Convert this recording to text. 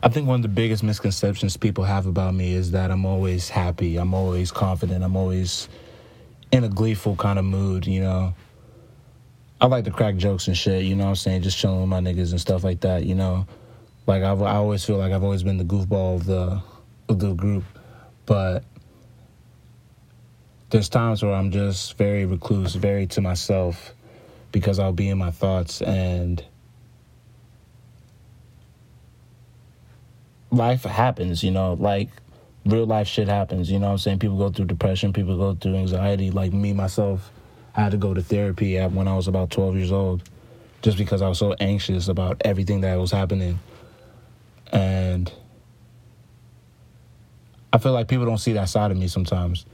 I think one of the biggest misconceptions people have about me is that I'm always happy. I'm always confident. I'm always in a gleeful kind of mood, you know. I like to crack jokes and shit, you know what I'm saying? Just chilling with my niggas and stuff like that, you know. Like I've, I always feel like I've always been the goofball of the of the group, but there's times where I'm just very recluse, very to myself because I'll be in my thoughts and life happens, you know, like real life shit happens, you know what I'm saying? People go through depression, people go through anxiety. Like me, myself, I had to go to therapy at, when I was about 12 years old just because I was so anxious about everything that was happening. And I feel like people don't see that side of me sometimes.